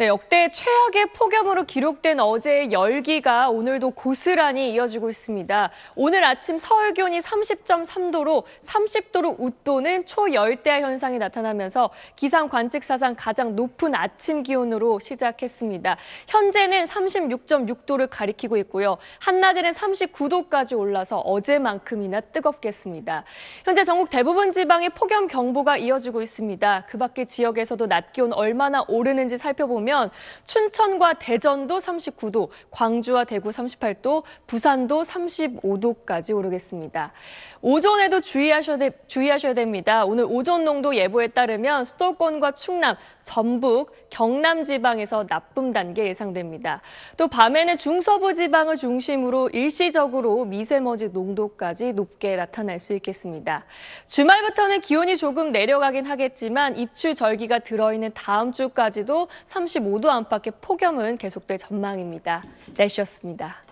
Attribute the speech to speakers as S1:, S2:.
S1: 네, 역대 최악의 폭염으로 기록된 어제의 열기가 오늘도 고스란히 이어지고 있습니다. 오늘 아침 서울 기온이 30.3도로 30도로 웃도는 초열대야 현상이 나타나면서 기상 관측 사상 가장 높은 아침 기온으로 시작했습니다. 현재는 36.6도를 가리키고 있고요. 한낮에는 39도까지 올라서 어제만큼이나 뜨겁겠습니다. 현재 전국 대부분 지방에 폭염 경보가 이어지고 있습니다. 그 밖의 지역에서도 낮 기온 얼마나 오르는지 살펴보면 춘천과 대전도 39도, 광주와 대구 38도, 부산도 35도까지 오르겠습니다. 오전에도 주의하셔야, 되, 주의하셔야 됩니다. 오늘 오전 농도 예보에 따르면 수도권과 충남, 전북, 경남 지방에서 나쁨 단계 예상됩니다. 또 밤에는 중서부 지방을 중심으로 일시적으로 미세먼지 농도까지 높게 나타날 수 있겠습니다. 주말부터는 기온이 조금 내려가긴 하겠지만 입추 절기가 들어있는 다음 주까지도 35도 안팎의 폭염은 계속될 전망입니다. 날씨였습니다.